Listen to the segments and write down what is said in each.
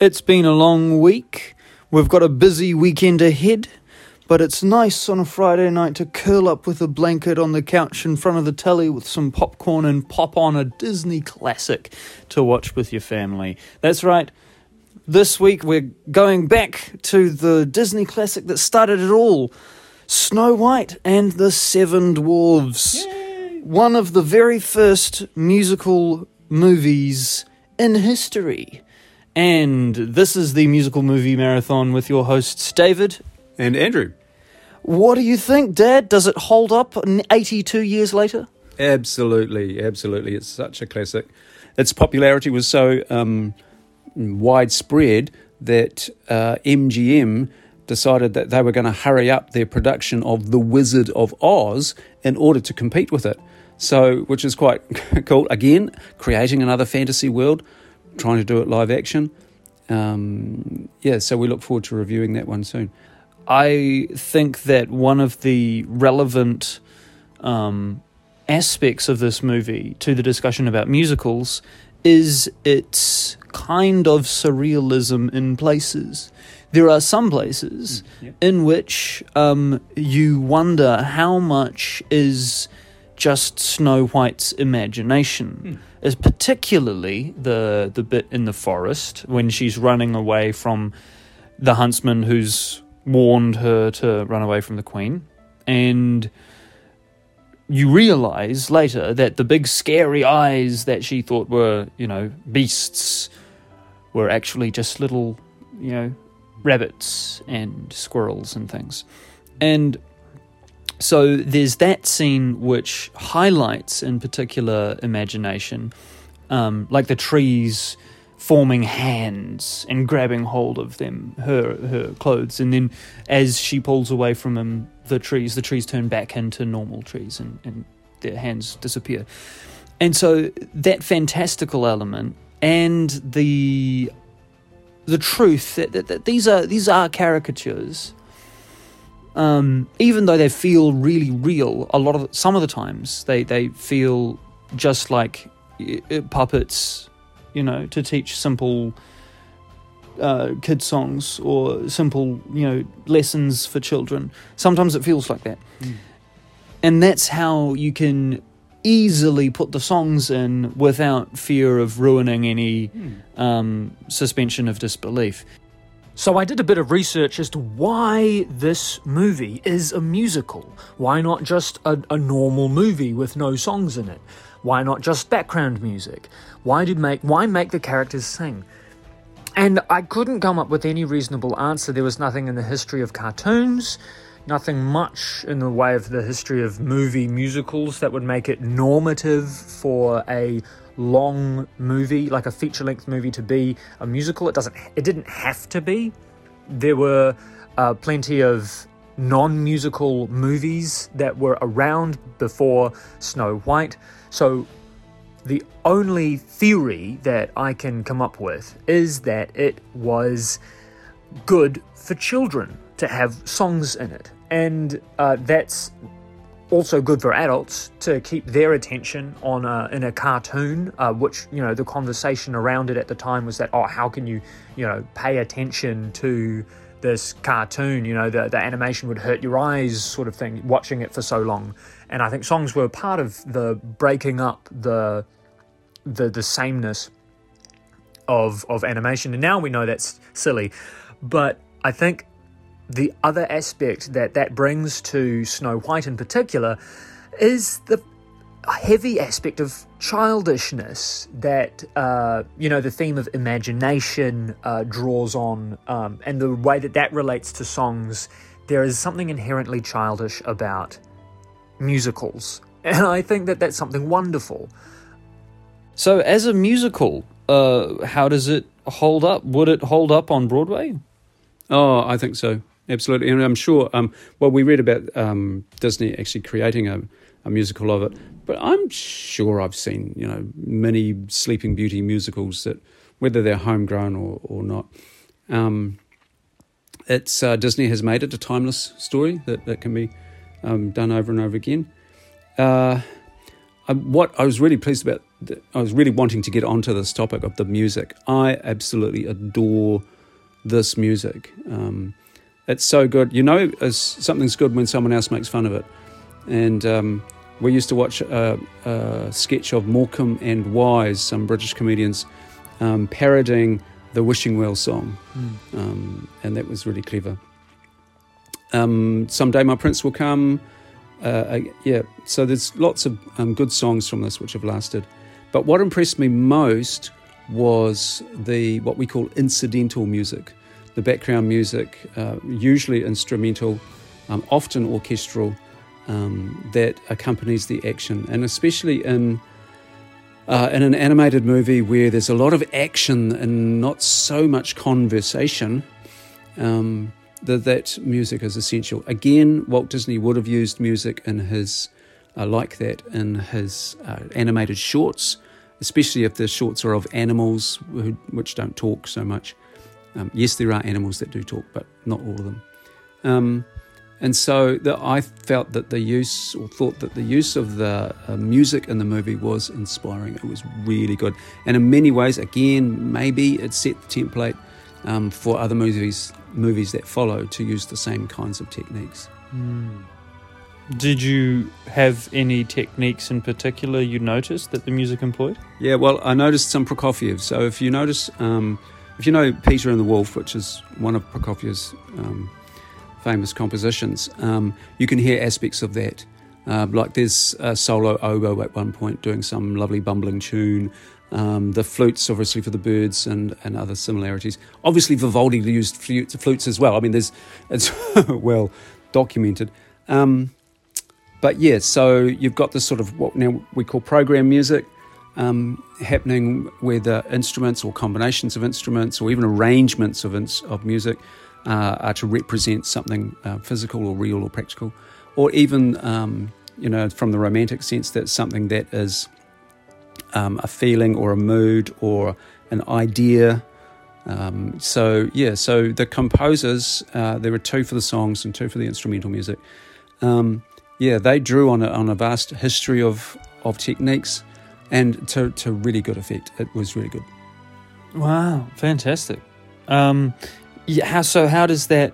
It's been a long week. We've got a busy weekend ahead, but it's nice on a Friday night to curl up with a blanket on the couch in front of the telly with some popcorn and pop on a Disney classic to watch with your family. That's right. This week we're going back to the Disney classic that started it all Snow White and the Seven Dwarfs. One of the very first musical movies in history. And this is the musical movie marathon with your hosts, David. And Andrew. What do you think, Dad? Does it hold up 82 years later? Absolutely, absolutely. It's such a classic. Its popularity was so um, widespread that uh, MGM decided that they were going to hurry up their production of The Wizard of Oz in order to compete with it. So, which is quite cool. Again, creating another fantasy world, trying to do it live action. Um, yeah, so we look forward to reviewing that one soon. I think that one of the relevant um, aspects of this movie to the discussion about musicals is its kind of surrealism in places. There are some places yep. in which um, you wonder how much is just Snow White's imagination. Hmm. Is particularly the the bit in the forest when she's running away from the huntsman who's warned her to run away from the queen, and you realize later that the big scary eyes that she thought were you know beasts were actually just little you know rabbits and squirrels and things, and so there's that scene which highlights in particular imagination, um, like the trees forming hands and grabbing hold of them, her her clothes, and then as she pulls away from him, the trees the trees turn back into normal trees and, and their hands disappear. And so that fantastical element and the the truth that, that, that these are these are caricatures um, even though they feel really real, a lot of some of the times they they feel just like puppets, you know, to teach simple uh, kid songs or simple you know lessons for children. Sometimes it feels like that, Mm. and that's how you can easily put the songs in without fear of ruining any um, suspension of disbelief. So I did a bit of research as to why this movie is a musical. Why not just a, a normal movie with no songs in it? Why not just background music? Why did make why make the characters sing? And I couldn't come up with any reasonable answer. There was nothing in the history of cartoons, nothing much in the way of the history of movie musicals that would make it normative for a long movie, like a feature length movie, to be a musical. It doesn't. It didn't have to be. There were uh, plenty of non-musical movies that were around before Snow White. So the only theory that I can come up with is that it was good for children to have songs in it, and uh, that's also good for adults to keep their attention on a, in a cartoon, uh, which you know the conversation around it at the time was that oh how can you you know pay attention to this cartoon? You know the, the animation would hurt your eyes sort of thing watching it for so long. And I think songs were part of the breaking up the the the sameness of of animation. And now we know that's silly. But I think the other aspect that that brings to Snow White in particular is the heavy aspect of childishness that uh, you know the theme of imagination uh, draws on, um, and the way that that relates to songs. There is something inherently childish about musicals, and I think that that's something wonderful. So, as a musical, uh, how does it hold up? Would it hold up on Broadway? Oh, I think so. Absolutely. And I'm sure, um, well, we read about um, Disney actually creating a, a musical of it, but I'm sure I've seen, you know, many Sleeping Beauty musicals that, whether they're homegrown or, or not, um, it's uh, Disney has made it a timeless story that, that can be um, done over and over again. Uh, I, what I was really pleased about I was really wanting to get onto this topic of the music. I absolutely adore this music. Um, it's so good. You know, something's good when someone else makes fun of it. And um, we used to watch a, a, sketch of Morecambe and Wise, some British comedians, um, parodying the Wishing Well song. Mm. and that was really clever. Um, Someday My Prince Will Come. Uh, yeah, so there's lots of um, good songs from this which have lasted. But what impressed me most was the what we call incidental music, the background music, uh, usually instrumental, um, often orchestral, um, that accompanies the action, and especially in uh, in an animated movie where there's a lot of action and not so much conversation. Um, that that music is essential. Again, Walt Disney would have used music in his uh, like that in his uh, animated shorts, especially if the shorts are of animals who, which don't talk so much. Um, yes, there are animals that do talk, but not all of them. Um, and so the, I felt that the use, or thought that the use of the uh, music in the movie was inspiring. It was really good. And in many ways, again, maybe it set the template um, for other movies movies that follow to use the same kinds of techniques. Mm. Did you have any techniques in particular you noticed that the music employed? Yeah, well, I noticed some Prokofiev. So if you notice, um, if you know Peter and the Wolf, which is one of Prokofiev's um, famous compositions, um, you can hear aspects of that. Uh, like there's a solo oboe at one point doing some lovely bumbling tune. Um, the flutes, obviously, for the birds and, and other similarities. Obviously, Vivaldi used flutes, flutes as well. I mean, there's it's well documented. Um, but yeah, so you've got this sort of what now we call program music um, happening where the instruments or combinations of instruments or even arrangements of, ins- of music uh, are to represent something uh, physical or real or practical, or even, um, you know, from the romantic sense, that's something that is um, a feeling or a mood or an idea. Um, so yeah, so the composers, uh, there were two for the songs and two for the instrumental music. Um, yeah, they drew on a, on a vast history of of techniques, and to to really good effect. It was really good. Wow, fantastic. Um, yeah, how so? How does that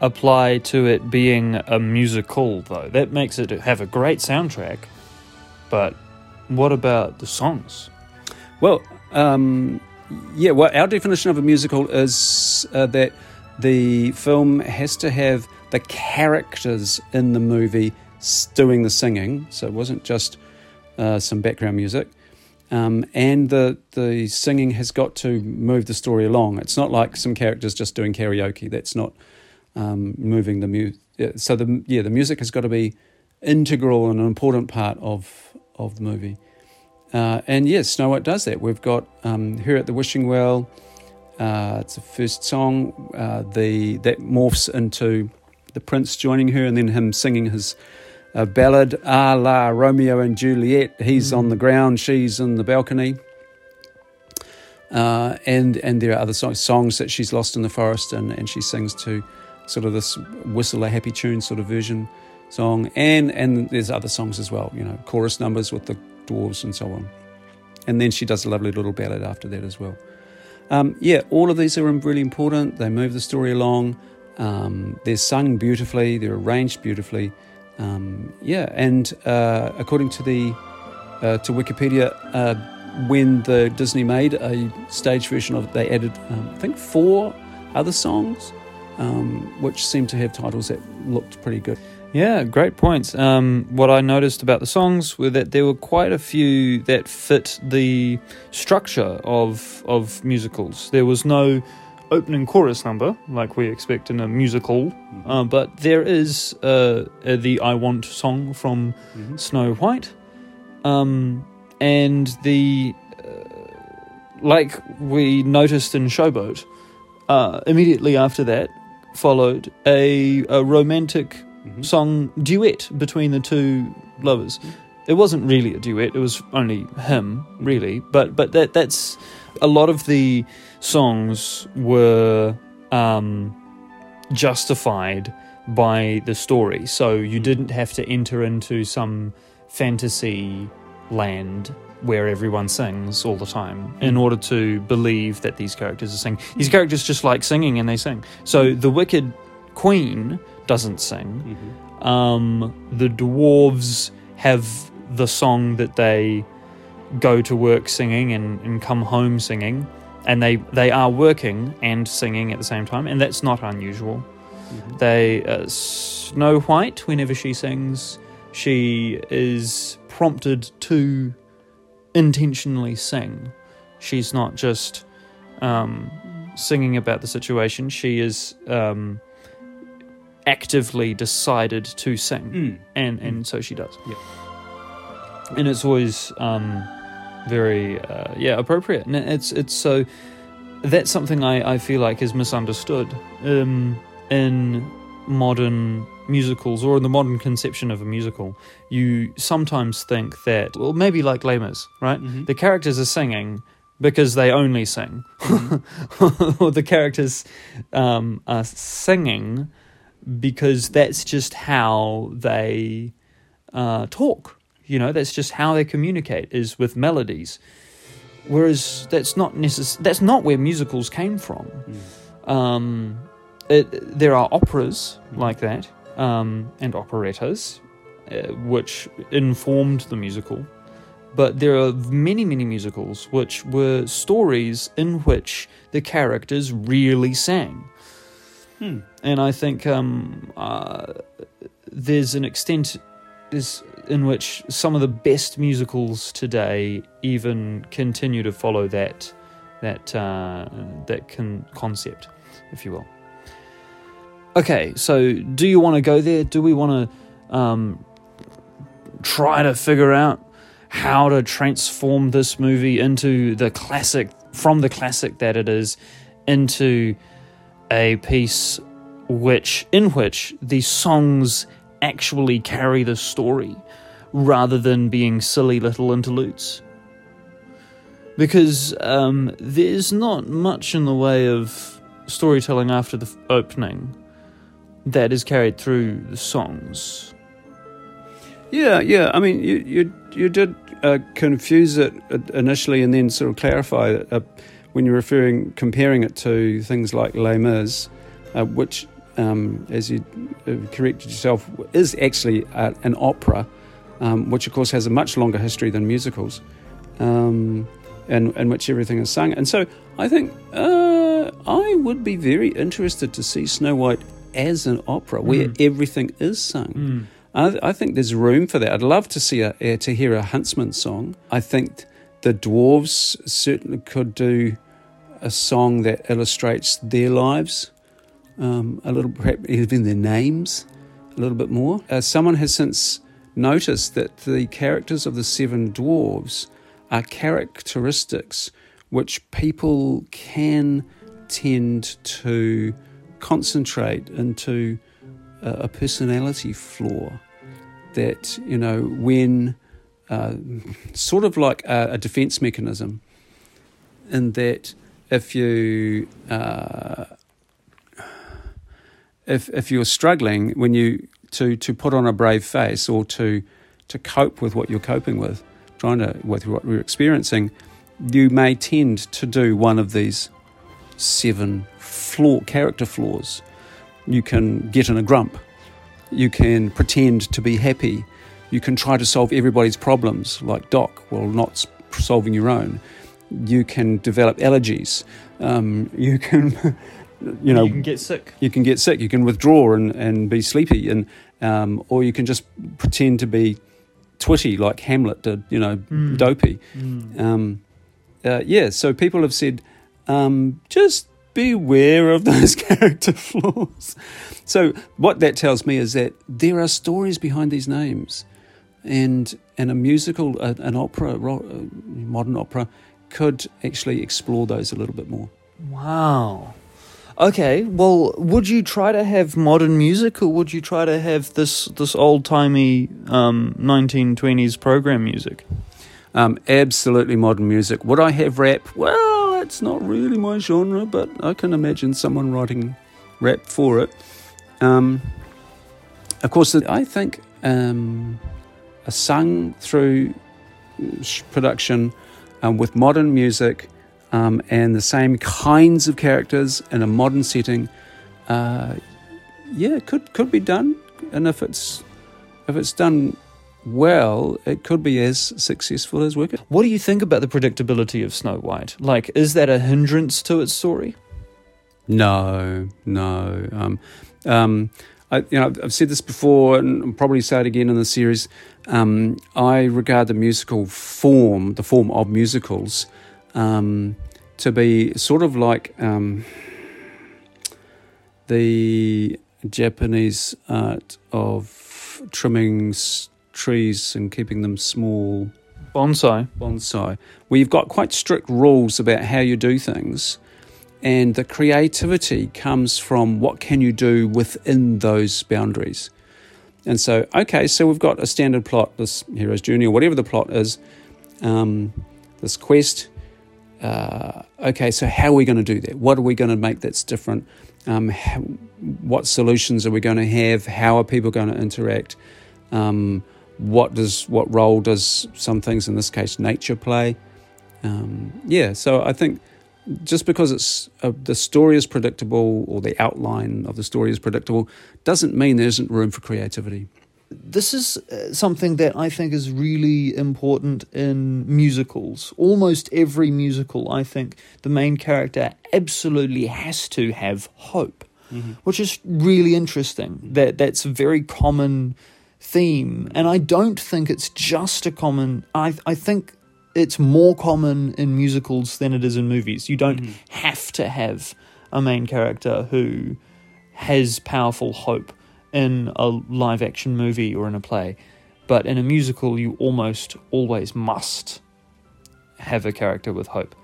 apply to it being a musical though? That makes it have a great soundtrack, but what about the songs? Well, um, yeah, well, our definition of a musical is uh, that the film has to have the characters in the movie doing the singing, so it wasn't just uh, some background music. Um, and the the singing has got to move the story along. It's not like some characters just doing karaoke. That's not um, moving the music. So the yeah, the music has got to be integral and an important part of of the movie. Uh, and yes, Snow White does that. We've got um, her at the wishing well. Uh, it's the first song. Uh, the that morphs into the prince joining her, and then him singing his uh, ballad, "A la Romeo and Juliet." He's mm. on the ground, she's in the balcony. Uh, and and there are other songs, songs that she's lost in the forest, and, and she sings to sort of this whistle a happy tune sort of version song, and and there's other songs as well, you know, chorus numbers with the dwarves and so on. And then she does a lovely little ballad after that as well. Um, yeah, all of these are really important. They move the story along. Um, they're sung beautifully. They're arranged beautifully. Um, yeah, and uh, according to the uh, to Wikipedia, uh, when the Disney made a stage version of it, they added um, I think four other songs, um, which seemed to have titles that looked pretty good. Yeah, great points. Um, what I noticed about the songs were that there were quite a few that fit the structure of of musicals. There was no opening chorus number like we expect in a musical, mm-hmm. uh, but there is uh, uh, the "I Want" song from mm-hmm. Snow White, um, and the uh, like we noticed in Showboat. Uh, immediately after that, followed a, a romantic mm-hmm. song duet between the two lovers. It wasn't really a duet; it was only him, really. But but that that's a lot of the songs were um, justified by the story, so you mm-hmm. didn't have to enter into some fantasy land where everyone sings all the time in order to believe that these characters are singing. These characters just like singing and they sing. So the wicked queen doesn't sing. Um, the dwarves have the song that they go to work singing and, and come home singing. And they, they are working and singing at the same time, and that's not unusual. They uh, Snow White, whenever she sings, she is prompted to intentionally sing. She's not just um, singing about the situation. She is um, actively decided to sing, Mm. and and so she does. Yep. And it's always um, very uh, yeah appropriate, and it's it's so that's something I, I feel like is misunderstood um, in modern musicals or in the modern conception of a musical. You sometimes think that, well, maybe like Mis, right? Mhm. The characters are singing because they only sing, or the characters um, are singing because that's just how they uh, talk. You know, that's just how they communicate is with melodies. Whereas that's not necess- That's not where musicals came from. Um, it, there are operas like that um, and operettas, uh, which informed the musical. But there are many, many musicals which were stories in which the characters really sang. Hmm. And I think um, uh, there's an extent is in which some of the best musicals today even continue to follow that that uh, that con- concept, if you will. Okay, so do you want to go there? Do we want to um, try to figure out how to transform this movie into the classic, from the classic that it is, into a piece which, in which the songs actually carry the story, rather than being silly little interludes? Because um, there's not much in the way of storytelling after the opening that is carried through the songs. Yeah, yeah. I mean, you you you did uh, confuse it initially, and then sort of clarify it uh, when you're referring, comparing it to things like Les Mis, uh, which, um, as you uh, corrected yourself, is actually uh, an opera, um, which of course has a much longer history than musicals, um, and in which everything is sung. And so, I think uh, I would be very interested to see Snow White as an opera where Mm. everything is sung. I, I think there's room for that. I'd love to see a, uh, to hear a Huntsman song. I think the dwarves certainly could do a song that illustrates their lives um, a little, perhaps even their names a little bit more. Uh, someone has since noticed that the characters of the seven dwarves are characteristics which people can tend to concentrate into a, personality flaw that you know when uh, sort of like a, a defense mechanism in that if you uh, if if you're struggling when you to to put on a brave face or to to cope with what you're coping with trying to with what you're experiencing you may tend to do one of these seven flaw character flaws. You can get in a grump. You can pretend to be happy. You can try to solve everybody's problems like doc while not solving your own. You can develop allergies. Um, you can you know you can get sick. you can get sick, you can withdraw and, and be sleepy, and um, or you can just pretend to be twitty like Hamlet did, you know, Mm. dopey. Mm. Um, uh, yeah, so people have said, um, just beware of those character flaws. So what that tells me is that there are stories behind these names, and and a musical, an opera, ro- uh, modern opera, could actually explore those a little bit more. Wow. Okay, well, would you try to have modern music, or would you try to have this this old timey um, 1920s program music? Um, absolutely modern music. Would I have rap? Well, it's not really my genre, but I can imagine someone writing rap for it. Um, of course, I think um, a sung through production um, with modern music um, and the same kinds of characters in a modern setting, uh, yeah, it could could be done. And if it's if it's done well, it could be as successful as Wicked. What do you think about the predictability of Snow White? Like, is that a hindrance to its story? No, no. Um, um, I, you know, I've said this before, and I'll probably say it again in the series. Um, I regard the musical form, the form of musicals, um, to be sort of like um, the Japanese art of trimming s- trees and keeping them small Bonsai. bonsai, where you've got quite strict rules about how you do things, and the creativity comes from what can you do within those boundaries. And so, okay, so we've got a standard plot, this hero's Journey, or whatever the plot is, um, this quest. Uh, okay, so how are we going to do that? What are we going to make that's different? Um, how, what solutions are we going to have? How are people going to interact? Um, what does what role does some things in this case nature play? Um, yeah, so I think just because it's uh, the story is predictable or the outline of the story is predictable doesn't mean there isn't room for creativity. This is uh, something that I think is really important in musicals. Almost every musical, I think the main character absolutely has to have hope, mm-hmm. which is really interesting. Mm-hmm. That that's a very common theme, and I don't think it's just a common. I I think it's more common in musicals than it is in movies. You don't mm-hmm. have to have a main character who has powerful hope in a live action movie or in a play, but in a musical, you almost always must have a character with hope.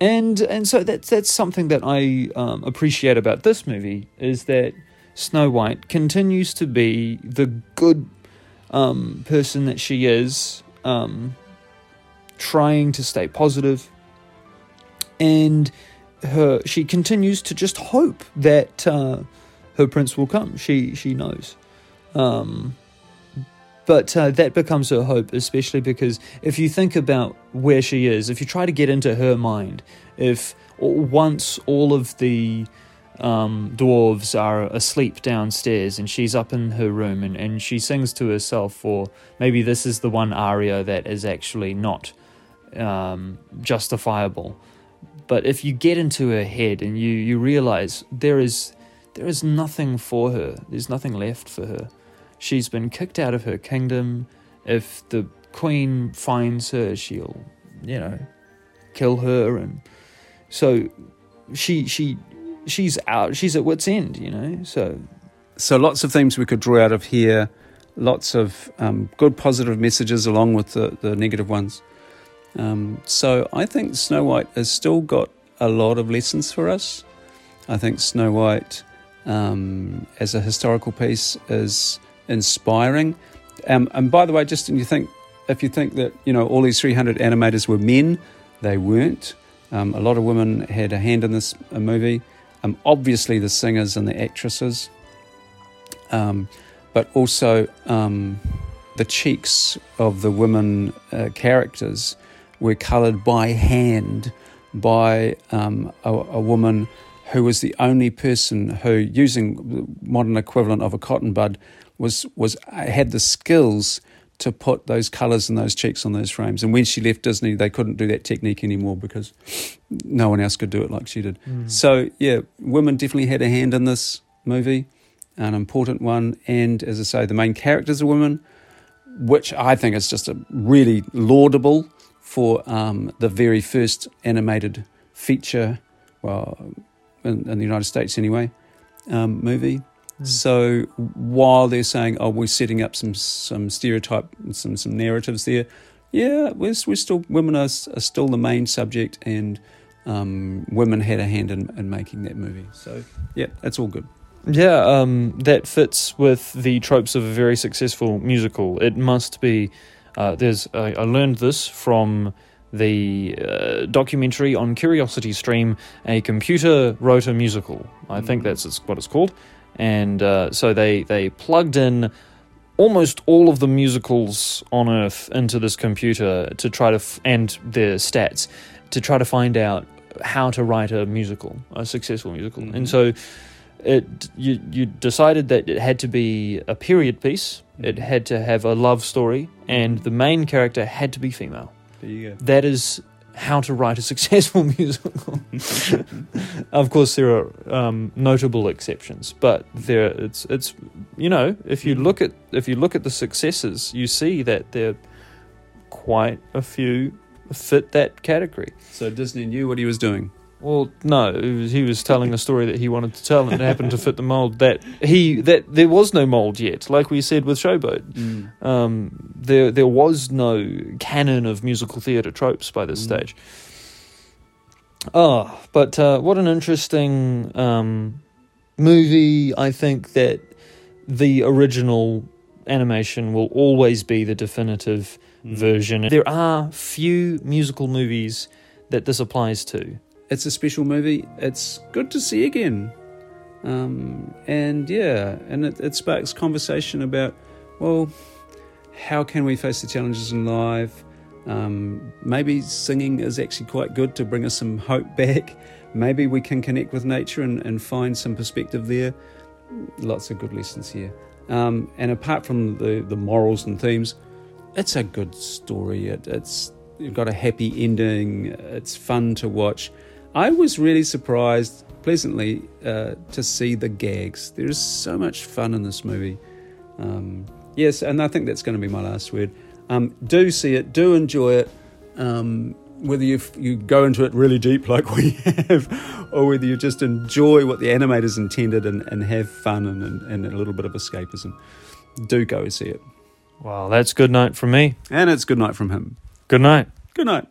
And and so that's that's something that I um, appreciate about this movie is that Snow White continues to be the good um, person that she is, um, trying to stay positive, and her she continues to just hope that uh, her prince will come. She she knows, um, but uh, that becomes her hope, especially because if you think about where she is, if you try to get into her mind, if once all of the um, dwarves are asleep downstairs and she's up in her room and, and she sings to herself, or maybe this is the one aria that is actually not um, justifiable. But if you get into her head and you, you realize there is there is nothing for her, there's nothing left for her. She's been kicked out of her kingdom. If the queen finds her, she'll, you know, kill her, and so she she she's out. She's at wit's end, you know. So So lots of themes we could draw out of here, lots of um, good positive messages along with the, the negative ones. Um, so I think Snow White has still got a lot of lessons for us. I think Snow White, um, as a historical piece, is inspiring. Um, and by the way, just you think, if you think that you know all these 300 animators were men, they weren't. Um, a lot of women had a hand in this uh, movie. Um, obviously, the singers and the actresses, um, but also um, the cheeks of the women uh, characters were coloured by hand by um, a, a woman who was the only person who, using the modern equivalent of a cotton bud, was was had the skills to put those colours and those cheeks on those frames. And when she left Disney, they couldn't do that technique anymore because no one else could do it like she did. So yeah, women definitely had a hand in this movie, an important one. And as I say, the main character's a woman, which I think is just a really laudable for um, the very first animated feature, well, in, in the United States anyway, um, movie. So while they're saying, "Oh, we're setting up some some stereotype, some some narratives there," yeah, we're, we're still women are, are still the main subject, and um, women had a hand in, in making that movie. So yeah, that's all good. Yeah, um, that fits with the tropes of a very successful musical. It must be. Uh, there's. I I learned this from the uh, documentary on Curiosity Stream. A computer wrote a musical. I think that's what it's called. And uh, so they they plugged in almost all of the musicals on Earth into this computer to try to f- and their stats to try to find out how to write a musical, a successful musical, Mhm. and so it you you decided that it had to be a period piece. It Mhm. had to have a love story, and the main character had to be female. There you go. That is how to write a successful musical. of course, there are um, notable exceptions, but there it's it's you know if you look at if you look at the successes, you see that there quite a few fit that category. So Disney knew what he was doing. Well, no, was, he was telling a story that he wanted to tell, and it happened to fit the mold. That he that there was no mold yet, like we said with Showboat. Um, there there was no canon of musical theatre tropes by this Mm. stage. Oh, but uh, what an interesting um, movie! I think that the original animation will always be the definitive Mm. version. There are few musical movies that this applies to. It's a special movie. It's good to see again. Um, and yeah, and it, it sparks conversation about, well, how can we face the challenges in life? Um, maybe singing is actually quite good to bring us some hope back. Maybe we can connect with nature and, and find some perspective there. Lots of good lessons here. Um, and apart from the, the morals and themes, it's a good story. It, it's you've got a happy ending. It's fun to watch. I was really surprised, pleasantly, uh, to see the gags. There is so much fun in this movie. Um, yes, and I think that's going to be my last word. Um, do see it, do enjoy it. Um, whether you you go into it really deep like we have, or whether you just enjoy what the animators intended and, and have fun and, and, and a little bit of escapism, do go see it. Wow, that's good night from me. And it's good night from him. Good night. Good night.